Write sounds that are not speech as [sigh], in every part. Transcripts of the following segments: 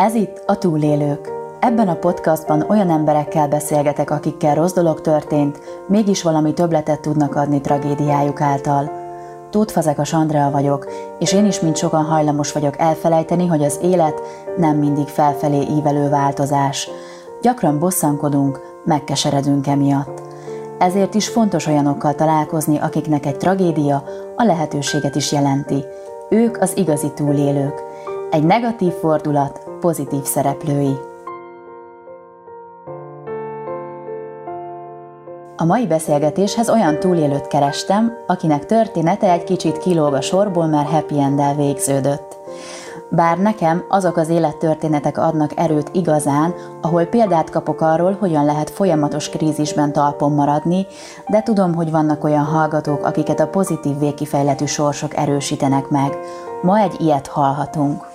Ez itt a Túlélők. Ebben a podcastban olyan emberekkel beszélgetek, akikkel rossz dolog történt, mégis valami többletet tudnak adni tragédiájuk által. Tóth Fazekas Andrea vagyok, és én is, mint sokan hajlamos vagyok elfelejteni, hogy az élet nem mindig felfelé ívelő változás. Gyakran bosszankodunk, megkeseredünk emiatt. Ezért is fontos olyanokkal találkozni, akiknek egy tragédia a lehetőséget is jelenti. Ők az igazi túlélők. Egy negatív fordulat pozitív szereplői. A mai beszélgetéshez olyan túlélőt kerestem, akinek története egy kicsit kilóg a sorból, mert happy end végződött. Bár nekem azok az élettörténetek adnak erőt igazán, ahol példát kapok arról, hogyan lehet folyamatos krízisben talpon maradni, de tudom, hogy vannak olyan hallgatók, akiket a pozitív végkifejletű sorsok erősítenek meg. Ma egy ilyet hallhatunk.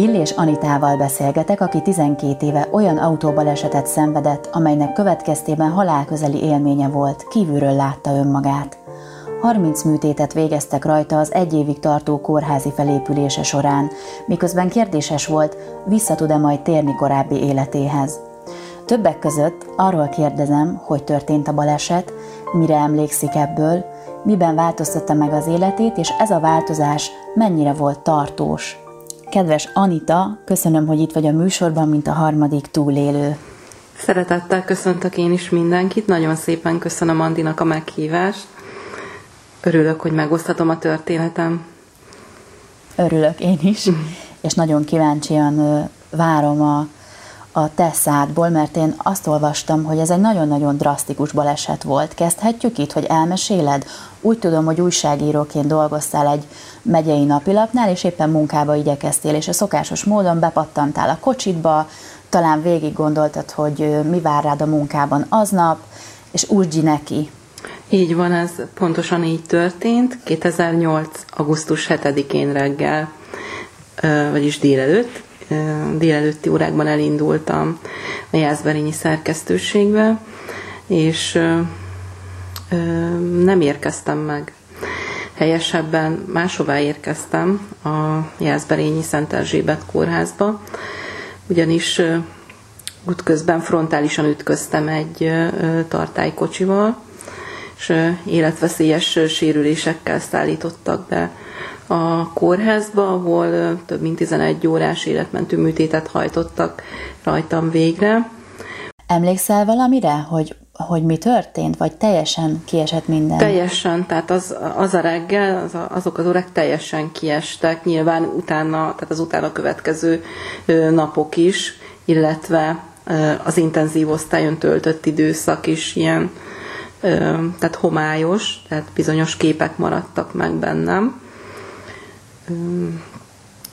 Illés Anitával beszélgetek, aki 12 éve olyan autóbalesetet szenvedett, amelynek következtében halálközeli élménye volt, kívülről látta önmagát. 30 műtétet végeztek rajta az egy évig tartó kórházi felépülése során, miközben kérdéses volt, vissza tud-e majd térni korábbi életéhez. Többek között arról kérdezem, hogy történt a baleset, mire emlékszik ebből, miben változtatta meg az életét, és ez a változás mennyire volt tartós. Kedves Anita, köszönöm, hogy itt vagy a műsorban, mint a harmadik túlélő. Szeretettel köszöntök én is mindenkit, nagyon szépen köszönöm Andinak a meghívást. Örülök, hogy megoszthatom a történetem. Örülök én is, [laughs] és nagyon kíváncsian várom a, a te szádból, mert én azt olvastam, hogy ez egy nagyon-nagyon drasztikus baleset volt. Kezdhetjük itt, hogy elmeséled? Úgy tudom, hogy újságíróként dolgoztál egy megyei napilapnál, és éppen munkába igyekeztél, és a szokásos módon bepattantál a kocsitba, talán végig gondoltad, hogy mi vár rád a munkában aznap, és úgy neki. Így van, ez pontosan így történt. 2008. augusztus 7-én reggel, vagyis délelőtt, délelőtti órákban elindultam a Jászberényi szerkesztőségbe, és nem érkeztem meg. Helyesebben máshová érkeztem a Jászberényi Szent Erzsébet kórházba, ugyanis útközben frontálisan ütköztem egy tartálykocsival, és életveszélyes sérülésekkel szállítottak be a kórházba, ahol több mint 11 órás életmentő műtétet hajtottak rajtam végre. Emlékszel valamire, hogy, hogy mi történt, vagy teljesen kiesett minden? Teljesen, tehát az, az a reggel, az a, azok az órák teljesen kiestek, nyilván utána, tehát az utána következő napok is, illetve az intenzív osztályon töltött időszak is ilyen, tehát homályos, tehát bizonyos képek maradtak meg bennem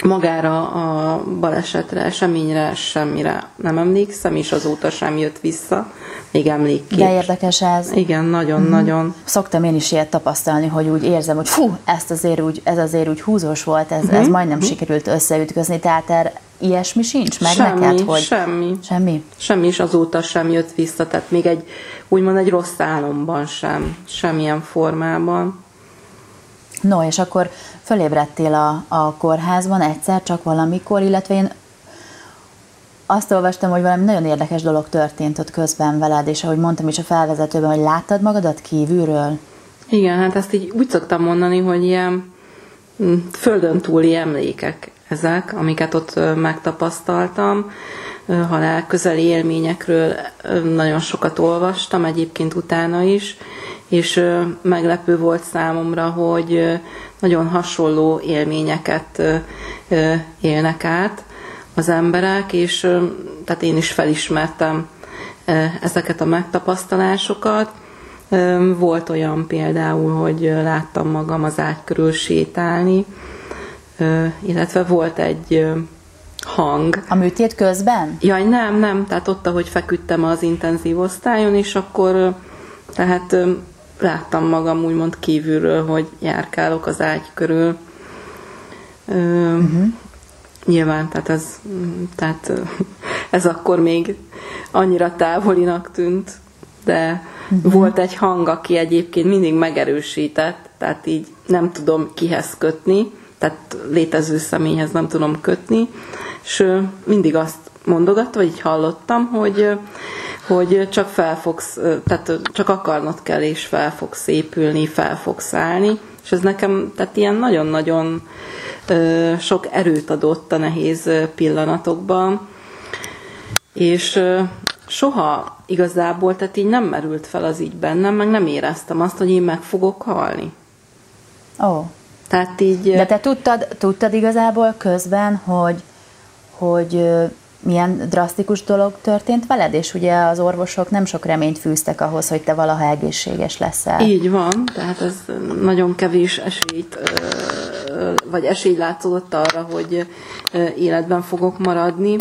magára a balesetre, eseményre, semmire nem emlékszem, és azóta sem jött vissza, még emlékkép. De érdekes ez. Igen, nagyon-nagyon. Mm-hmm. Szoktam én is ilyet tapasztalni, hogy úgy érzem, hogy fú, ezt azért úgy, ez azért úgy húzós volt, ez, mm-hmm. ez majdnem mm-hmm. sikerült összeütközni, tehát er, ilyesmi sincs meg semmi, neked? Hogy... Semmi. Semmi? Semmi, és azóta sem jött vissza, tehát még egy, úgymond egy rossz álomban sem, semmilyen formában. No, és akkor fölébredtél a, a kórházban egyszer, csak valamikor, illetve én azt olvastam, hogy valami nagyon érdekes dolog történt ott közben veled, és ahogy mondtam is a felvezetőben, hogy láttad magadat kívülről? Igen, hát ezt így úgy szoktam mondani, hogy ilyen mm, földön túli emlékek ezek, amiket ott megtapasztaltam. Halál közeli élményekről nagyon sokat olvastam, egyébként utána is, és meglepő volt számomra, hogy nagyon hasonló élményeket élnek át az emberek, és tehát én is felismertem ezeket a megtapasztalásokat. Volt olyan például, hogy láttam magam az ágy körül sétálni, illetve volt egy hang. A műtét közben? Jaj, nem, nem, tehát ott, ahogy feküdtem az intenzív osztályon, és akkor tehát láttam magam úgymond kívülről, hogy járkálok az ágy körül. uh-huh. Nyilván, tehát ez, tehát [laughs] ez akkor még annyira távolinak tűnt, de uh-huh. volt egy hang, aki egyébként mindig megerősített, tehát így nem tudom kihez kötni, tehát létező személyhez nem tudom kötni, és mindig azt mondogatta, vagy így hallottam, hogy, hogy csak fel fogsz, tehát csak akarnod kell, és fel fogsz épülni, fel fogsz állni, és ez nekem, tehát ilyen nagyon-nagyon sok erőt adott a nehéz pillanatokban, és soha igazából, tehát így nem merült fel az így bennem, meg nem éreztem azt, hogy én meg fogok halni. Ó. Oh. Tehát így... De te tudtad, tudtad igazából közben, hogy, hogy milyen drasztikus dolog történt veled, és ugye az orvosok nem sok reményt fűztek ahhoz, hogy te valaha egészséges leszel. Így van, tehát ez nagyon kevés esélyt, vagy esély látszódott arra, hogy életben fogok maradni.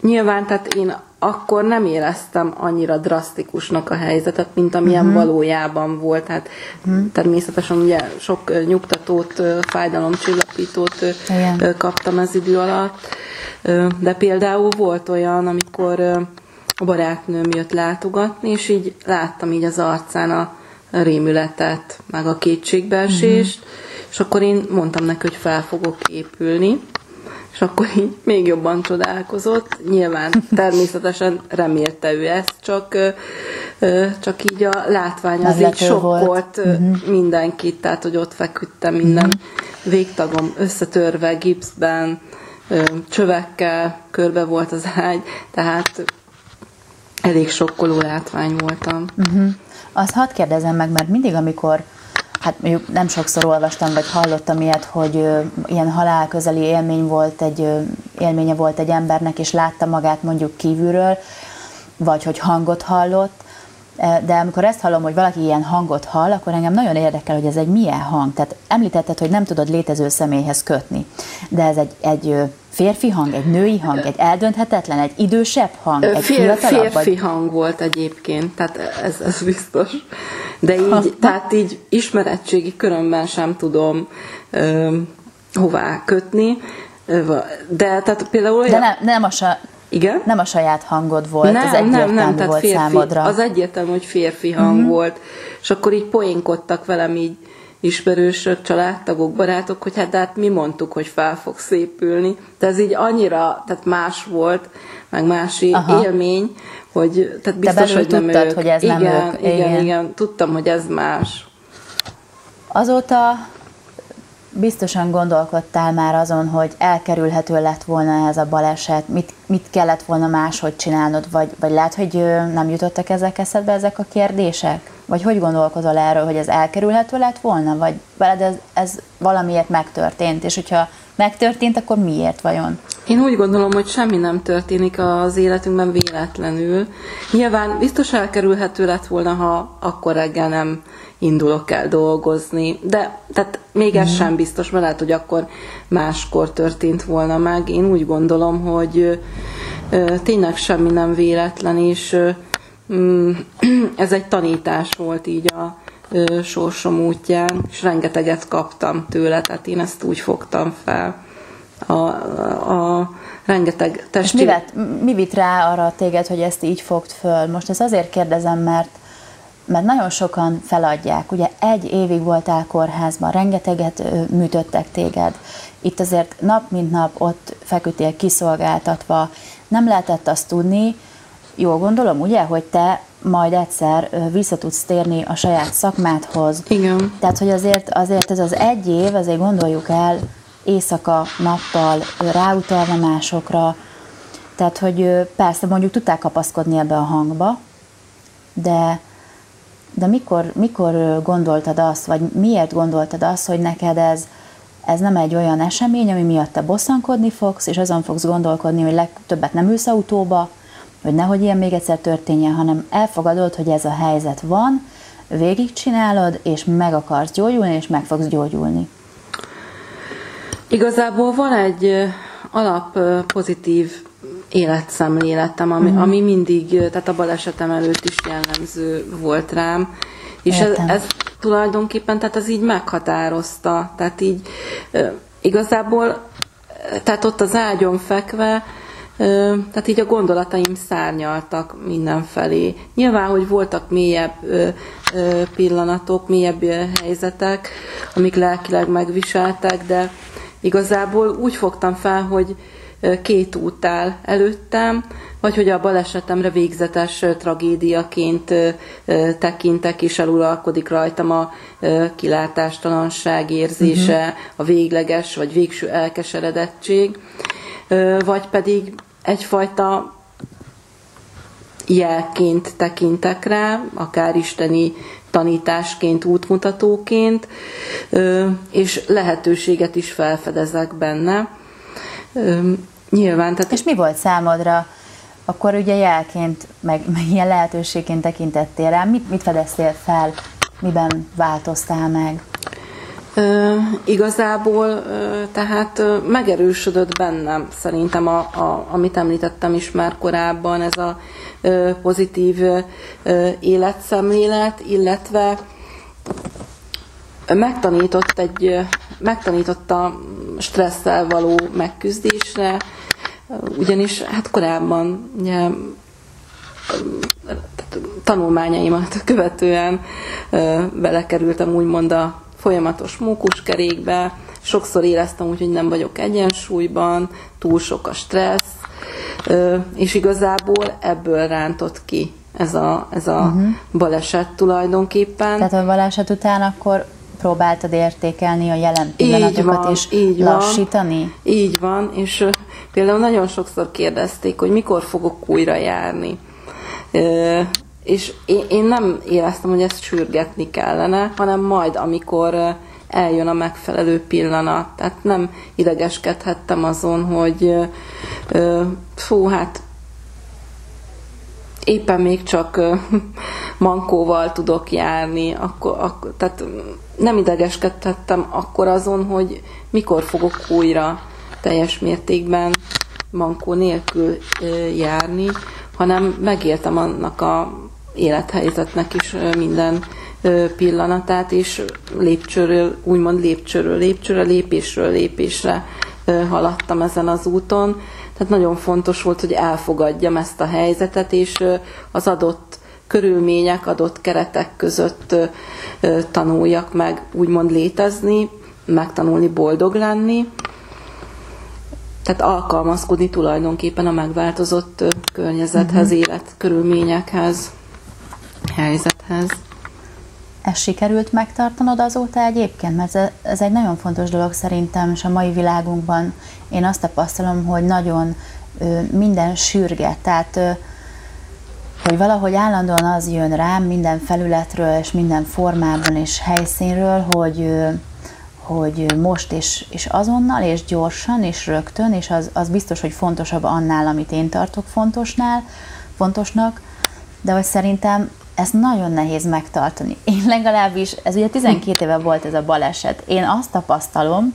Nyilván, tehát én akkor nem éreztem annyira drasztikusnak a helyzetet, mint amilyen uh-huh. valójában volt. Hát uh-huh. természetesen ugye sok nyugtatót, fájdalomcsillapítót Igen. kaptam az idő alatt, de például volt olyan, amikor a barátnőm jött látogatni, és így láttam így az arcán a rémületet, meg a kétségbeesést, uh-huh. és akkor én mondtam neki, hogy fel fogok épülni, és akkor így még jobban csodálkozott. Nyilván természetesen remélte ő ezt, csak, csak így a látvány az így sokkolt volt. uh-huh. mindenkit, tehát hogy ott feküdtem minden uh-huh. végtagom összetörve, gipszben, csövekkel körbe volt az ágy, tehát elég sokkoló látvány voltam. Uh-huh. Azt hadd kérdezem meg, mert mindig, amikor hát mondjuk nem sokszor olvastam, vagy hallottam ilyet, hogy ö, ilyen halálközeli élmény volt egy, ö, élménye volt egy embernek, és látta magát mondjuk kívülről, vagy hogy hangot hallott, de amikor ezt hallom, hogy valaki ilyen hangot hall, akkor engem nagyon érdekel, hogy ez egy milyen hang. Tehát említetted, hogy nem tudod létező személyhez kötni, de ez egy, egy férfi hang, egy női hang, egy eldönthetetlen, egy idősebb hang, egy Fér, fiatalabb? Férfi vagy... hang volt egyébként, tehát ez, ez biztos. De így, tehát így ismerettségi körömben sem tudom ö, hová kötni. De tehát például olyan... De nem, nem, a, sa, igen? Nem a saját hangod volt, nem, az egyértelmű nem, nem, tehát volt férfi, számodra. Az egyértelmű, hogy férfi hang uh-huh. volt, és akkor így poénkodtak velem így ismerősök, családtagok, barátok, hogy hát, hát mi mondtuk, hogy fel fog szépülni. De ez így annyira, tehát más volt, meg mási Aha. élmény, hogy tehát biztos, Te hogy nem tudtad, ők. hogy ez igen, nem ők. Igen, igen, igen, tudtam, hogy ez más. Azóta biztosan gondolkodtál már azon, hogy elkerülhető lett volna ez a baleset, mit, mit kellett volna máshogy csinálnod, vagy, vagy lehet, hogy nem jutottak ezek eszedbe ezek a kérdések? Vagy hogy gondolkodol erről, hogy ez elkerülhető lett volna, vagy veled ez, ez valamiért megtörtént, és hogyha megtörtént, akkor miért vajon? Én úgy gondolom, hogy semmi nem történik az életünkben véletlenül. Nyilván biztos elkerülhető lett volna, ha akkor reggel nem indulok el dolgozni, de tehát még ez mm. sem biztos, mert lehet, hogy akkor máskor történt volna meg. Én úgy gondolom, hogy ö, tényleg semmi nem véletlen, és ö, [clears throat] ez egy tanítás volt így a sorsom útján, és rengeteget kaptam tőle, tehát én ezt úgy fogtam fel. A, a, a rengeteg testi... És mi, vett, mi vitt rá arra téged, hogy ezt így fogd föl? Most ezt azért kérdezem, mert mert nagyon sokan feladják. Ugye egy évig voltál kórházban, rengeteget műtöttek téged. Itt azért nap mint nap ott feküdtél kiszolgáltatva. Nem lehetett azt tudni, jól gondolom, ugye, hogy te majd egyszer vissza tudsz térni a saját szakmádhoz. Igen. Tehát, hogy azért, azért ez az egy év, azért gondoljuk el, éjszaka, nappal, ráutalva másokra, tehát, hogy persze mondjuk tudták kapaszkodni ebbe a hangba, de de mikor, mikor gondoltad azt, vagy miért gondoltad azt, hogy neked ez, ez nem egy olyan esemény, ami miatt te bosszankodni fogsz, és azon fogsz gondolkodni, hogy legtöbbet nem ülsz autóba, hogy nehogy ilyen még egyszer történjen, hanem elfogadod, hogy ez a helyzet van, végigcsinálod, és meg akarsz gyógyulni, és meg fogsz gyógyulni. Igazából van egy alap pozitív életszemléletem, ami, uh-huh. ami mindig, tehát a balesetem előtt is jellemző volt rám. És ez, ez tulajdonképpen, tehát az így meghatározta. Tehát így igazából, tehát ott az ágyon fekve, tehát így a gondolataim szárnyaltak mindenfelé. Nyilván, hogy voltak mélyebb pillanatok, mélyebb helyzetek, amik lelkileg megviseltek, de igazából úgy fogtam fel, hogy két út áll előttem, vagy hogy a balesetemre végzetes tragédiaként tekintek, és eluralkodik rajtam a kilátástalanság érzése, uh-huh. a végleges vagy végső elkeseredettség, vagy pedig egyfajta jelként tekintek rá, akár isteni tanításként, útmutatóként, és lehetőséget is felfedezek benne. Nyilván. Tehát... És mi volt számodra? Akkor ugye jelként, meg, meg ilyen lehetőségként tekintettél rá. Mit, mit fedeztél fel? Miben változtál meg? Igazából tehát ö, megerősödött bennem szerintem, a, a, amit említettem is már korábban, ez a pozitív életszemlélet, illetve megtanított egy, megtanított a stresszel való megküzdésre, ugyanis hát korábban ugye, tanulmányaimat követően belekerültem úgymond a folyamatos mókuskerékbe, sokszor éreztem úgy, hogy nem vagyok egyensúlyban, túl sok a stressz, és igazából ebből rántott ki ez a, ez a uh-huh. baleset tulajdonképpen. Tehát a baleset után akkor próbáltad értékelni a jelen pillanatokat és így lassítani? Van, így van, és például nagyon sokszor kérdezték, hogy mikor fogok újra járni. És én, én nem éreztem, hogy ezt sürgetni kellene, hanem majd, amikor eljön a megfelelő pillanat. Tehát nem idegeskedhettem azon, hogy fú, hát éppen még csak mankóval tudok járni, akkor, akkor, tehát nem idegeskedhettem akkor azon, hogy mikor fogok újra teljes mértékben mankó nélkül járni, hanem megéltem annak a élethelyzetnek is minden pillanatát, és lépcsőről, úgymond lépcsőről lépcsőre, lépésről lépésre haladtam ezen az úton. Tehát nagyon fontos volt, hogy elfogadjam ezt a helyzetet, és az adott körülmények, adott keretek között tanuljak meg úgymond létezni, megtanulni boldog lenni, tehát alkalmazkodni tulajdonképpen a megváltozott környezethez, uh-huh. életkörülményekhez, helyzethez. Ez sikerült megtartanod azóta egyébként? Mert ez egy nagyon fontos dolog szerintem, és a mai világunkban én azt tapasztalom, hogy nagyon minden sürget, tehát hogy valahogy állandóan az jön rám minden felületről és minden formában és helyszínről, hogy hogy most és, és azonnal, és gyorsan, és rögtön, és az, az biztos, hogy fontosabb annál, amit én tartok fontosnál, fontosnak, de hogy szerintem ezt nagyon nehéz megtartani. Én legalábbis, ez ugye 12 éve volt ez a baleset, én azt tapasztalom,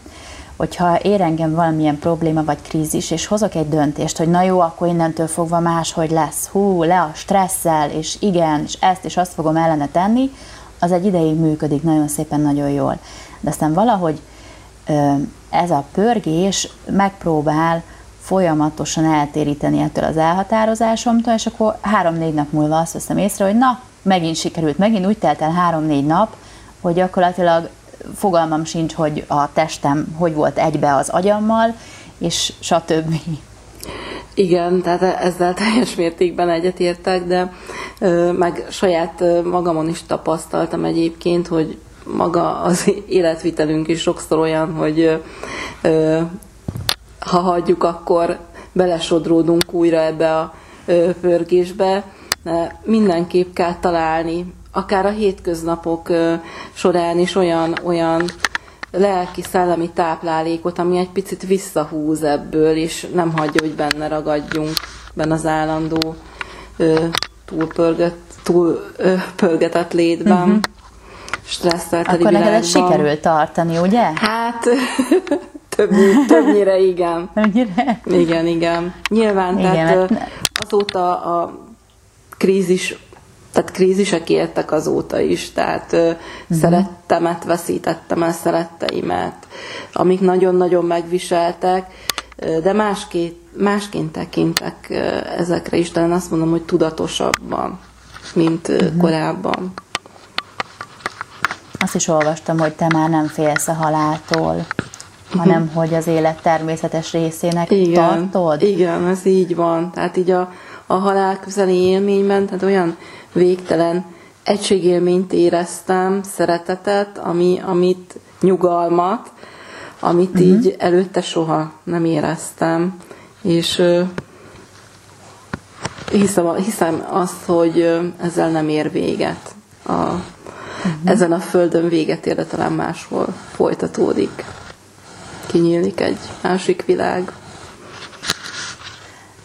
hogyha ér engem valamilyen probléma vagy krízis, és hozok egy döntést, hogy na jó, akkor innentől fogva máshogy lesz, hú, le a stresszel, és igen, és ezt és azt fogom ellene tenni, az egy ideig működik nagyon szépen, nagyon jól. De aztán valahogy ez a pörgés megpróbál folyamatosan eltéríteni ettől az elhatározásomtól, és akkor három-négy nap múlva azt veszem észre, hogy na, megint sikerült, megint úgy telt el három-négy nap, hogy gyakorlatilag fogalmam sincs, hogy a testem hogy volt egybe az agyammal, és stb. Igen, tehát ezzel teljes mértékben egyetértek, de ö, meg saját magamon is tapasztaltam egyébként, hogy maga az [laughs] életvitelünk is sokszor olyan, hogy ö, ha hagyjuk, akkor belesodródunk újra ebbe a pörgésbe. Mindenképp kell találni akár a hétköznapok során is olyan, olyan lelki-szellemi táplálékot, ami egy picit visszahúz ebből, és nem hagyja, hogy benne ragadjunk benne az állandó túlpörget, túl ö, pörgetett létben. Uh-huh. Stresszel Akkor neked ez sikerült tartani, ugye? Hát [laughs] többnyire, többnyire igen. Többnyire? Igen, igen. Nyilván, igen, tehát mert... azóta a krízis tehát krízisek éltek azóta is, tehát uh-huh. szerettemet veszítettem el, szeretteimet, amik nagyon-nagyon megviseltek, de másként, másként tekintek ezekre is, talán azt mondom, hogy tudatosabban, mint uh-huh. korábban. Azt is olvastam, hogy te már nem félsz a haláltól, uh-huh. hanem hogy az élet természetes részének igen, tartod. Igen, ez így van. Tehát így a, a halál közeli élményben, tehát olyan végtelen egységélményt éreztem, szeretetet, ami, amit nyugalmat, amit uh-huh. így előtte soha nem éreztem. És hiszem, hiszem azt, hogy ezzel nem ér véget. A, uh-huh. Ezen a földön véget ér, de talán máshol folytatódik. Kinyílik egy másik világ.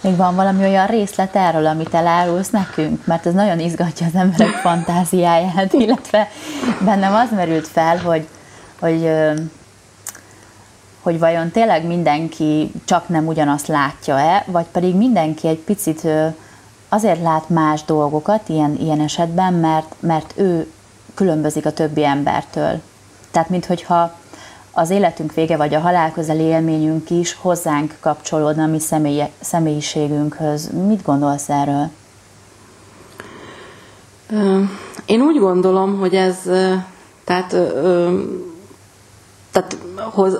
Még van valami olyan részlet erről, amit elárulsz nekünk? Mert ez nagyon izgatja az emberek fantáziáját, [laughs] illetve bennem az merült fel, hogy, hogy hogy vajon tényleg mindenki csak nem ugyanazt látja-e, vagy pedig mindenki egy picit azért lát más dolgokat ilyen, ilyen esetben, mert, mert ő különbözik a többi embertől. Tehát, minthogyha az életünk vége, vagy a halál közeli élményünk is hozzánk kapcsolódna a mi személy, személyiségünkhöz. Mit gondolsz erről? Én úgy gondolom, hogy ez, tehát tehát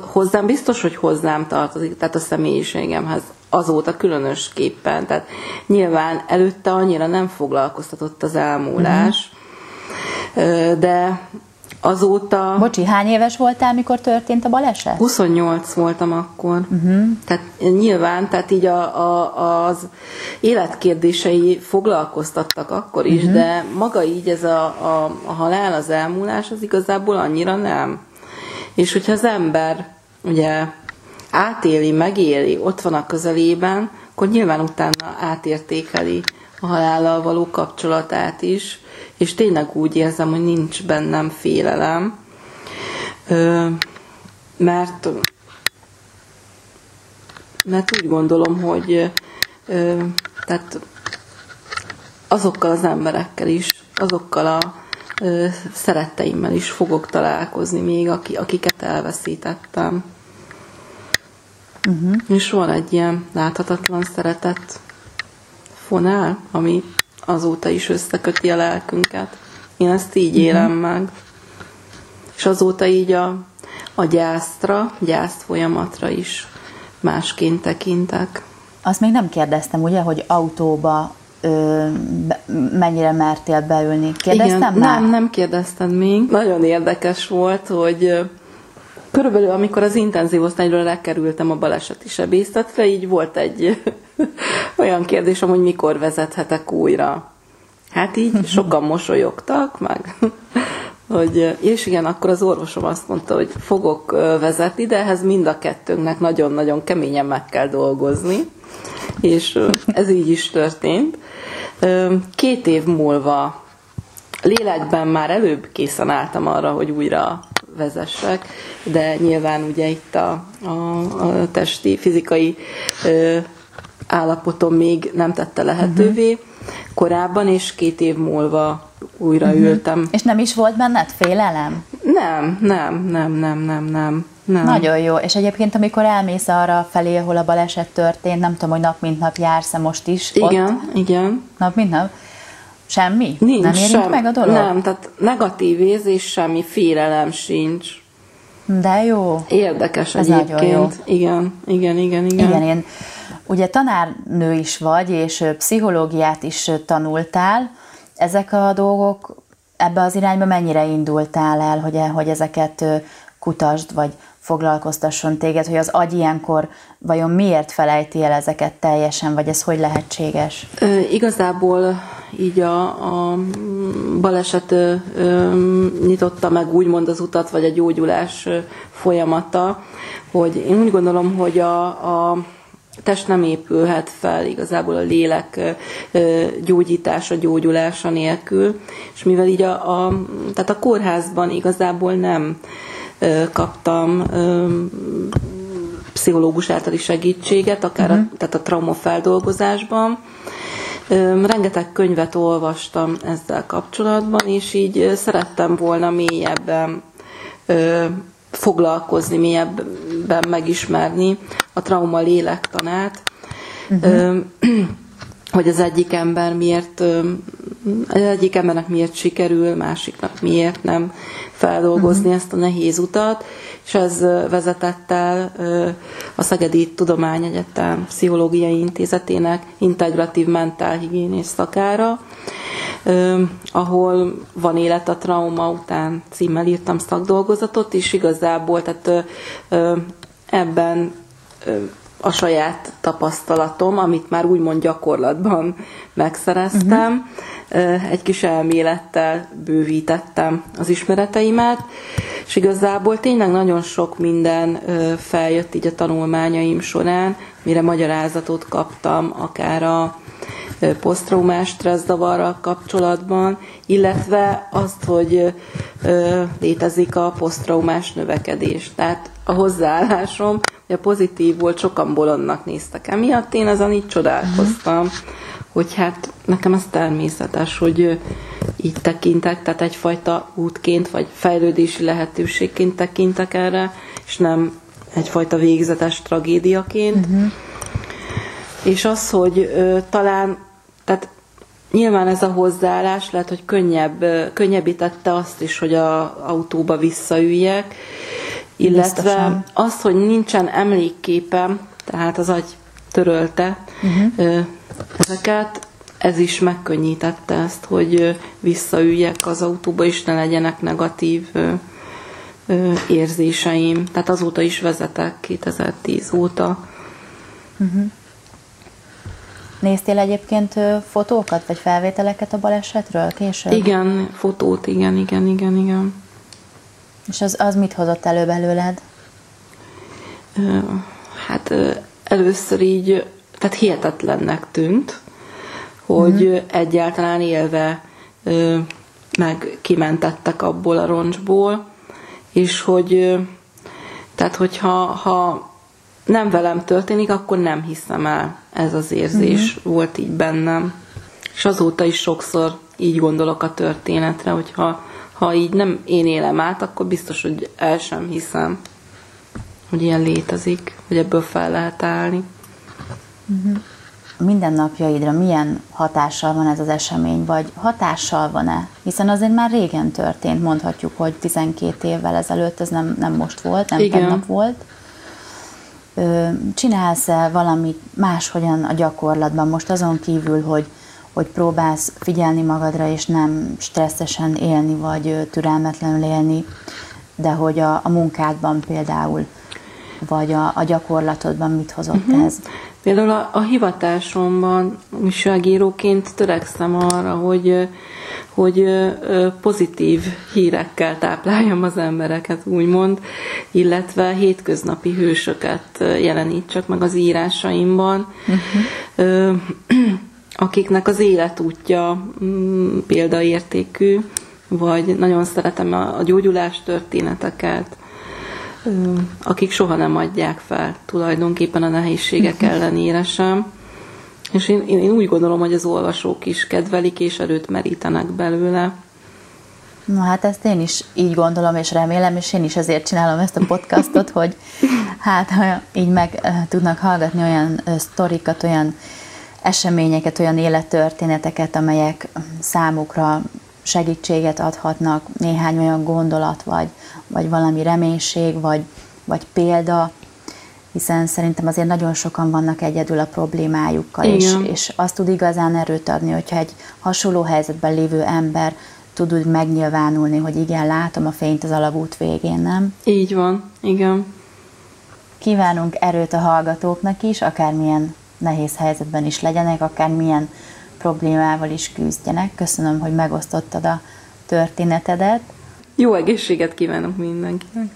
hozzám biztos, hogy hozzám tartozik, tehát a személyiségemhez azóta különösképpen. Tehát nyilván előtte annyira nem foglalkoztatott az elmúlás, uh-huh. de azóta... Bocsi, hány éves voltál, mikor történt a baleset? 28 voltam akkor. Uh-huh. Tehát nyilván, tehát így a, a, az életkérdései foglalkoztattak akkor is, uh-huh. de maga így ez a, a, a halál, az elmúlás, az igazából annyira nem. És hogyha az ember ugye átéli, megéli, ott van a közelében, akkor nyilván utána átértékeli a halállal való kapcsolatát is, és tényleg úgy érzem, hogy nincs bennem félelem, mert mert úgy gondolom, hogy tehát azokkal az emberekkel is, azokkal a szeretteimmel is fogok találkozni még, akiket elveszítettem. Uh-huh. És van egy ilyen láthatatlan szeretet fonál, ami azóta is összeköti a lelkünket. Én ezt így uh-huh. élem meg. És azóta így a, a gyásztra, gyász folyamatra is másként tekintek. Azt még nem kérdeztem, ugye, hogy autóba ö, be, mennyire mertél beülni. Kérdeztem Igen, már? Nem, nem kérdezted még. Nagyon érdekes volt, hogy körülbelül amikor az intenzív osztályról lekerültem a baleseti sebészetre, így volt egy [laughs] olyan kérdésem, hogy mikor vezethetek újra. Hát így [laughs] sokan mosolyogtak, meg [laughs] hogy, és igen, akkor az orvosom azt mondta, hogy fogok vezetni, de ehhez mind a kettőnknek nagyon-nagyon keményen meg kell dolgozni, és ez így is történt. Két év múlva lélekben már előbb készen álltam arra, hogy újra vezessek, de nyilván ugye itt a, a, a testi, fizikai ö, állapotom még nem tette lehetővé uh-huh. korábban, és két év múlva újra uh-huh. ültem. És nem is volt benned félelem? Nem, nem, nem, nem, nem, nem. Nem. Nagyon jó. És egyébként, amikor elmész arra felé, ahol a baleset történt, nem tudom, hogy nap mint nap jársz-e most is. Igen, ott? igen. Nap mint nap? Semmi? Nincs nem érint sem. meg a dolog? Nem, tehát negatív érzés, semmi félelem sincs. De jó. Érdekes Ez egyébként. Jó. Igen, igen, igen, igen. Igen, én ugye tanárnő is vagy, és pszichológiát is tanultál. Ezek a dolgok ebbe az irányba mennyire indultál el, hogy, hogy ezeket kutasd, vagy foglalkoztasson téged, hogy az agy ilyenkor vajon miért felejti el ezeket teljesen, vagy ez hogy lehetséges? Ö, igazából így a, a baleset ö, ö, nyitotta meg úgymond az utat, vagy a gyógyulás folyamata, hogy én úgy gondolom, hogy a, a test nem épülhet fel igazából a lélek gyógyítása, gyógyulása nélkül, és mivel így a, a, tehát a kórházban igazából nem kaptam pszichológus általi segítséget, akár uh-huh. a, mhm. tehát a traumafeldolgozásban. Rengeteg könyvet olvastam ezzel kapcsolatban, és így szerettem volna mélyebben foglalkozni, mélyebben megismerni a trauma lélektanát, uh-huh. [clears throat] hogy az egyik ember miért, az egyik embernek miért sikerül, másiknak miért nem feldolgozni uh-huh. ezt a nehéz utat, és ez vezetett el a Szegedi Tudományegyetem Pszichológiai Intézetének integratív mentálhigiénés szakára, ahol van élet a trauma után címmel írtam szakdolgozatot, és igazából tehát ebben a saját tapasztalatom, amit már úgymond gyakorlatban megszereztem, uh-huh. Egy kis elmélettel bővítettem az ismereteimet, és igazából tényleg nagyon sok minden feljött így a tanulmányaim során, mire magyarázatot kaptam, akár a posztraumás stresszavarral kapcsolatban, illetve azt, hogy létezik a posztraumás növekedés. Tehát a hozzáállásom, hogy a pozitív volt, sokan bolondnak néztek emiatt, én azon így csodálkoztam, hogy hát nekem ez természetes, hogy így tekintek, tehát egyfajta útként, vagy fejlődési lehetőségként tekintek erre, és nem egyfajta végzetes tragédiaként. Uh-huh. És az, hogy ö, talán, tehát nyilván ez a hozzáállás lehet, hogy könnyebb, könnyebbítette azt is, hogy a autóba visszaüljek, illetve Biztosan. az, hogy nincsen emlékképem, tehát az agy törölte uh-huh. ezeket, ez is megkönnyítette ezt, hogy visszaüljek az autóba, és ne legyenek negatív érzéseim. Tehát azóta is vezetek, 2010 óta. Uh-huh. Néztél egyébként fotókat, vagy felvételeket a balesetről később? Igen, fotót, igen, igen, igen, igen. És az, az mit hozott elő belőled? Hát először így, tehát hihetetlennek tűnt, hogy mm. egyáltalán élve meg kimentettek abból a roncsból, és hogy tehát hogyha ha nem velem történik, akkor nem hiszem el. Ez az érzés mm-hmm. volt így bennem. És azóta is sokszor így gondolok a történetre, hogyha ha így nem én élem át, akkor biztos, hogy el sem hiszem, hogy ilyen létezik, hogy ebből fel lehet állni. Uh-huh. Mindennapjaidra milyen hatással van ez az esemény, vagy hatással van-e? Hiszen azért már régen történt, mondhatjuk, hogy 12 évvel ezelőtt, ez nem, nem most volt, nem Igen. tegnap volt. Csinálsz-e valamit máshogyan a gyakorlatban, most azon kívül, hogy hogy próbálsz figyelni magadra, és nem stresszesen élni, vagy türelmetlenül élni, de hogy a, a munkádban például, vagy a, a gyakorlatodban mit hozott uh-huh. ez? Például a, a hivatásomban újságíróként törekszem arra, hogy, hogy pozitív hírekkel tápláljam az embereket, úgymond, illetve hétköznapi hősöket jelenítsek meg az írásaimban. Uh-huh [clears throat] akiknek az életútja mm, példaértékű, vagy nagyon szeretem a, gyógyulás történeteket, akik soha nem adják fel tulajdonképpen a nehézségek mhm. ellenére sem. És én, én úgy gondolom, hogy az olvasók is kedvelik és erőt merítenek belőle. Na hát ezt én is így gondolom és remélem, és én is ezért csinálom ezt a podcastot, hogy hát ha így meg tudnak hallgatni olyan sztorikat, olyan eseményeket, olyan élettörténeteket, amelyek számukra segítséget adhatnak, néhány olyan gondolat, vagy, vagy valami reménység, vagy, vagy példa, hiszen szerintem azért nagyon sokan vannak egyedül a problémájukkal, és, és azt tud igazán erőt adni, hogyha egy hasonló helyzetben lévő ember tud úgy megnyilvánulni, hogy igen, látom a fényt az alagút végén, nem? Így van, igen. Kívánunk erőt a hallgatóknak is, akármilyen nehéz helyzetben is legyenek, akár milyen problémával is küzdjenek. Köszönöm, hogy megosztottad a történetedet. Jó egészséget kívánok mindenkinek!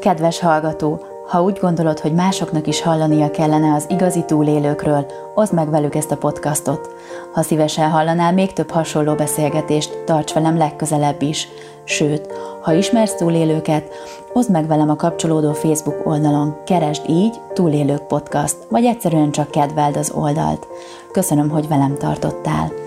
Kedves hallgató, ha úgy gondolod, hogy másoknak is hallania kellene az igazi túlélőkről, oszd meg velük ezt a podcastot. Ha szívesen hallanál még több hasonló beszélgetést, tarts velem legközelebb is. Sőt, ha ismersz túlélőket, oszd meg velem a kapcsolódó Facebook oldalon, keresd így Túlélők Podcast, vagy egyszerűen csak kedveld az oldalt. Köszönöm, hogy velem tartottál.